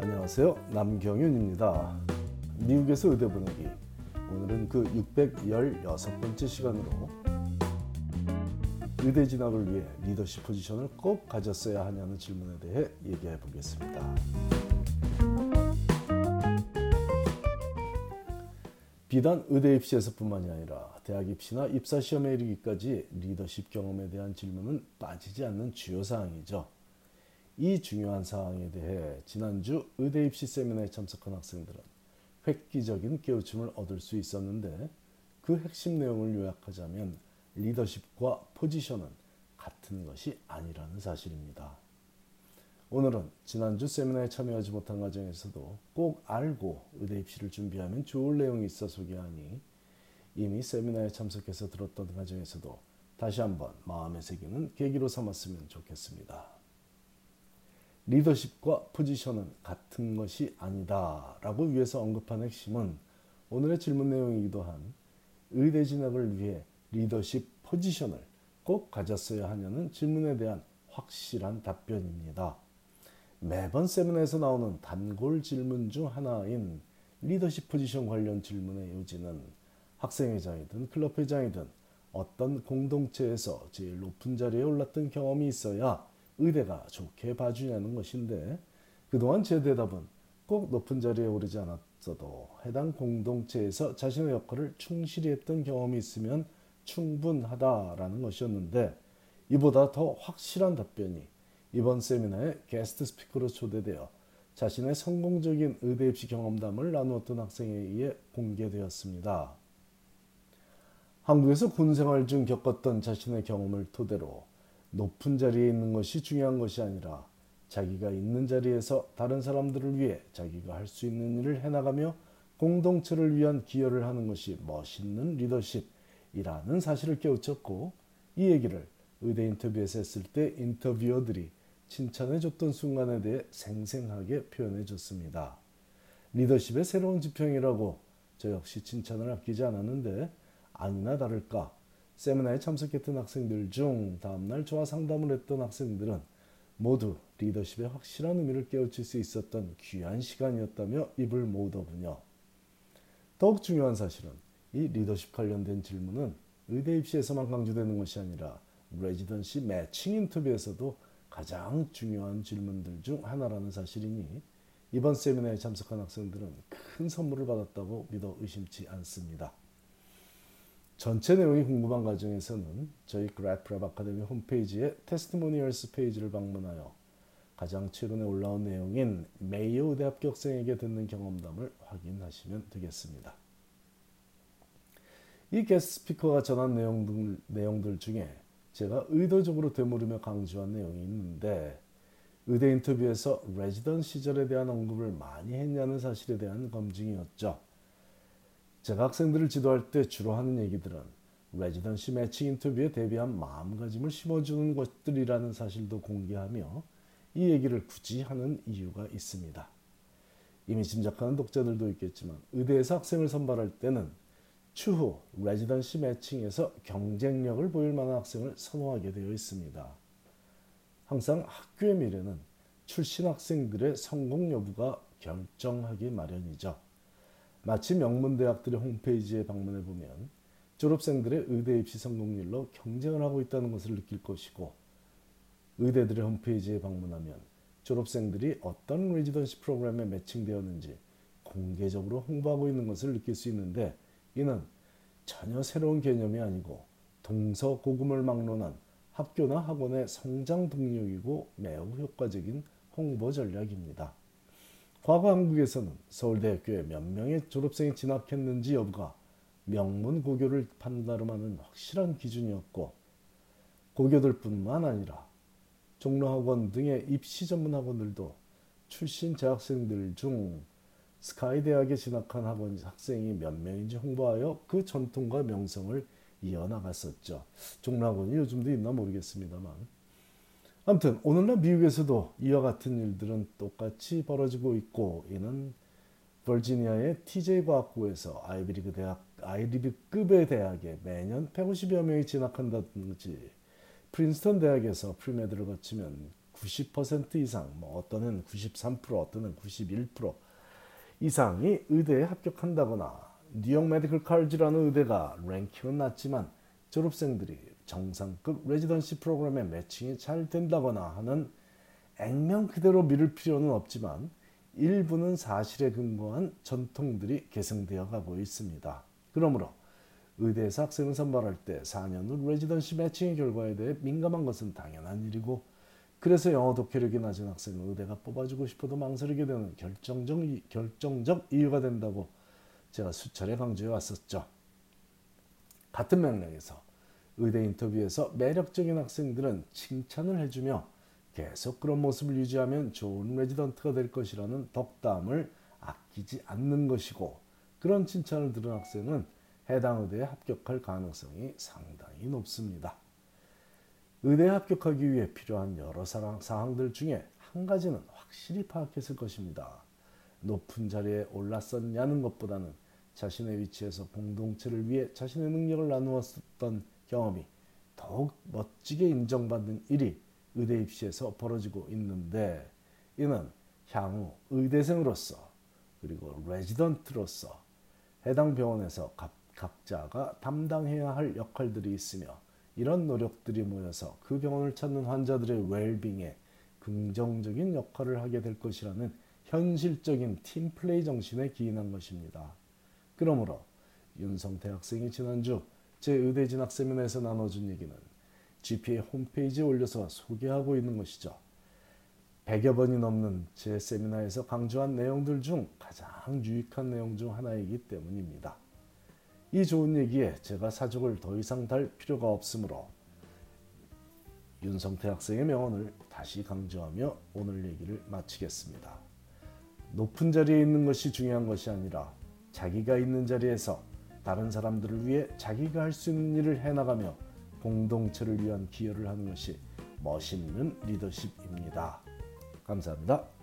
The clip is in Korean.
안녕하세요. 남경윤입니다. 미국에서 의대 보내기. 오늘은 그 616번째 시간으로 의대 진학을 위해 리더십 포지션을 꼭 가졌어야 하냐는 질문에 대해 얘기해 보겠습니다. 비단 의대 입시에서뿐만이 아니라 대학 입시나 입사 시험에 이르기까지 리더십 경험에 대한 질문은 빠지지 않는 주요 사항이죠. 이 중요한 사항에 대해 지난주 의대 입시 세미나에 참석한 학생들은 획기적인 깨우침을 얻을 수 있었는데 그 핵심 내용을 요약하자면 리더십과 포지션은 같은 것이 아니라는 사실입니다. 오늘은 지난주 세미나에 참여하지 못한 과정에서도 꼭 알고 의대 입시를 준비하면 좋을 내용이 있어 소개하니 이미 세미나에 참석해서 들었던 과정에서도 다시 한번 마음에 새기는 계기로 삼았으면 좋겠습니다. 리더십과 포지션은 같은 것이 아니다 라고 위에서 언급한 핵심은 오늘의 질문 내용이기도 한 의대 진학을 위해 리더십 포지션을 꼭 가졌어야 하냐는 질문에 대한 확실한 답변입니다. 매번 세미나에서 나오는 단골 질문 중 하나인 리더십 포지션 관련 질문의 요지는 학생회장이든 클럽회장이든 어떤 공동체에서 제일 높은 자리에 올랐던 경험이 있어야 의대가 좋게 봐주냐는 것인데 그동안 제 대답은 꼭 높은 자리에 오르지 않았어도 해당 공동체에서 자신의 역할을 충실히 했던 경험이 있으면 충분하다라는 것이었는데 이보다 더 확실한 답변이 이번 세미나에 게스트 스피커로 초대되어 자신의 성공적인 의대 입시 경험담을 나누었던 학생에 의해 공개되었습니다. 한국에서 군 생활 중 겪었던 자신의 경험을 토대로 높은 자리에 있는 것이 중요한 것이 아니라 자기가 있는 자리에서 다른 사람들을 위해 자기가 할 수 있는 일을 해나가며 공동체를 위한 기여를 하는 것이 멋있는 리더십이라는 사실을 깨우쳤고 이 얘기를 의대 인터뷰에서 했을 때 인터뷰어들이 칭찬해 줬던 순간에 대해 생생하게 표현해 줬습니다. 리더십의 새로운 지평이라고 저 역시 칭찬을 아끼지 않았는데 아니나 다를까 세미나에 참석했던 학생들 중 다음날 저와 상담을 했던 학생들은 모두 리더십의 확실한 의미를 깨우칠 수 있었던 귀한 시간이었다며 입을 모으더군요. 더욱 중요한 사실은 이 리더십 관련된 질문은 의대 입시에서만 강조되는 것이 아니라 레지던시 매칭 인터뷰에서도 가장 중요한 질문들 중 하나라는 사실이니 이번 세미나에 참석한 학생들은 큰 선물을 받았다고 믿어 의심치 않습니다. 전체 내용이 궁금한 가정에서는 저희 그래프랩 아카데미 홈페이지의 Testimonials 페이지를 방문하여 가장 최근에 올라온 내용인 메이오 의대 합격생에게 듣는 경험담을 확인하시면 되겠습니다. 이 guest speaker가 전한 내용들, 내용들 중에 제가 의도적으로 되물으며 강조한 내용이 있는데 의대 인터뷰에서 레지던 시절에 대한 언급을 많이 했냐는 사실에 대한 검증이었죠. 제가 학생들을 지도할 때 주로 하는 얘기들은 레지던시 매칭 인터뷰에 대비한 마음가짐을 심어주는 것들이라는 사실도 공개하며 이 얘기를 굳이 하는 이유가 있습니다. 이미 짐작하는 독자들도 있겠지만 의대에서 학생을 선발할 때는 추후 레지던시 매칭에서 경쟁력을 보일 만한 학생을 선호하게 되어 있습니다. 항상 학교의 미래는 출신 학생들의 성공 여부가 결정하기 마련이죠. 마치 명문 대학들의 홈페이지에 방문해 보면 졸업생들의 의대 입시 성공률로 경쟁을 하고 있다는 것을 느낄 것이고 의대들의 홈페이지에 방문하면 졸업생들이 어떤 레지던시 프로그램에 매칭되었는지 공개적으로 홍보하고 있는 것을 느낄 수 있는데 이는 전혀 새로운 개념이 아니고 동서 고금을 막론한 학교나 학원의 성장 동력이고 매우 효과적인 홍보 전략입니다. 과거 한국에서는 서울대학교에 몇 명의 졸업생이 진학했는지 여부가 명문 고교를 판가름하는 확실한 기준이었고 고교들뿐만 아니라 종로학원 등의 입시 전문 학원들도 출신 재학생들 중 스카이 대학에 진학한 학원 학생이 몇 명인지 홍보하여 그 전통과 명성을 이어나갔었죠. 종로학원이 요즘도 있나 모르겠습니다만 아무튼 오늘날 미국에서도 이와 같은 일들은 똑같이 벌어지고 있고 이는 버지니아의 TJ 과학고에서 아이비리그 대학 아이비리급의 대학에 매년 150여 명이 진학한다든지 프린스턴 대학에서 프리메드를 거치면 90% 이상, 뭐 어떤 애는 93%, 어떤 애는 91% 이상이 의대에 합격한다거나 뉴욕 메디컬 칼리지라는 의대가 랭킹은 낮지만 졸업생들이 정상급 레지던시 프로그램에 매칭이 잘 된다거나 하는 액면 그대로 믿을 필요는 없지만 일부는 사실에 근거한 전통들이 계승되어 가고 있습니다. 그러므로 의대에서 학생을 선발할 때 4년 후 레지던시 매칭의 결과에 대해 민감한 것은 당연한 일이고 그래서 영어 독해력이 낮은 학생을 의대가 뽑아주고 싶어도 망설이게 되는 결정적, 결정적 이유가 된다고 제가 수차례 강조해 왔었죠. 같은 맥락에서 의대 인터뷰에서 매력적인 학생들은 칭찬을 해주며 계속 그런 모습을 유지하면 좋은 레지던트가 될 것이라는 덕담을 아끼지 않는 것이고 그런 칭찬을 들은 학생은 해당 의대에 합격할 가능성이 상당히 높습니다. 의대에 합격하기 위해 필요한 여러 사항들 중에 한 가지는 확실히 파악했을 것입니다. 높은 자리에 올랐었냐는 것보다는 자신의 위치에서 공동체를 위해 자신의 능력을 나누었던 경험이 더욱 멋지게 인정받는 일이 의대 입시에서 벌어지고 있는데 이는 향후 의대생으로서 그리고 레지던트로서 해당 병원에서 각, 각자가 담당해야 할 역할들이 있으며 이런 노력들이 모여서 그 병원을 찾는 환자들의 웰빙에 긍정적인 역할을 하게 될 것이라는 현실적인 팀플레이 정신에 기인한 것입니다. 그러므로 윤성태 학생이 지난주 제 의대 진학 세미나에서 나눠준 얘기는 GPA 홈페이지에 올려서 소개하고 있는 것이죠. 100여 번이 넘는 제 세미나에서 강조한 내용들 중 가장 유익한 내용 중 하나이기 때문입니다. 이 좋은 얘기에 제가 사족을 더 이상 달 필요가 없으므로 윤성태 학생의 명언을 다시 강조하며 오늘 얘기를 마치겠습니다. 높은 자리에 있는 것이 중요한 것이 아니라 자기가 있는 자리에서 다른 사람들을 위해 자기가 할 수 있는 일을 해나가며 공동체를 위한 기여를 하는 것이 멋있는 리더십입니다. 감사합니다.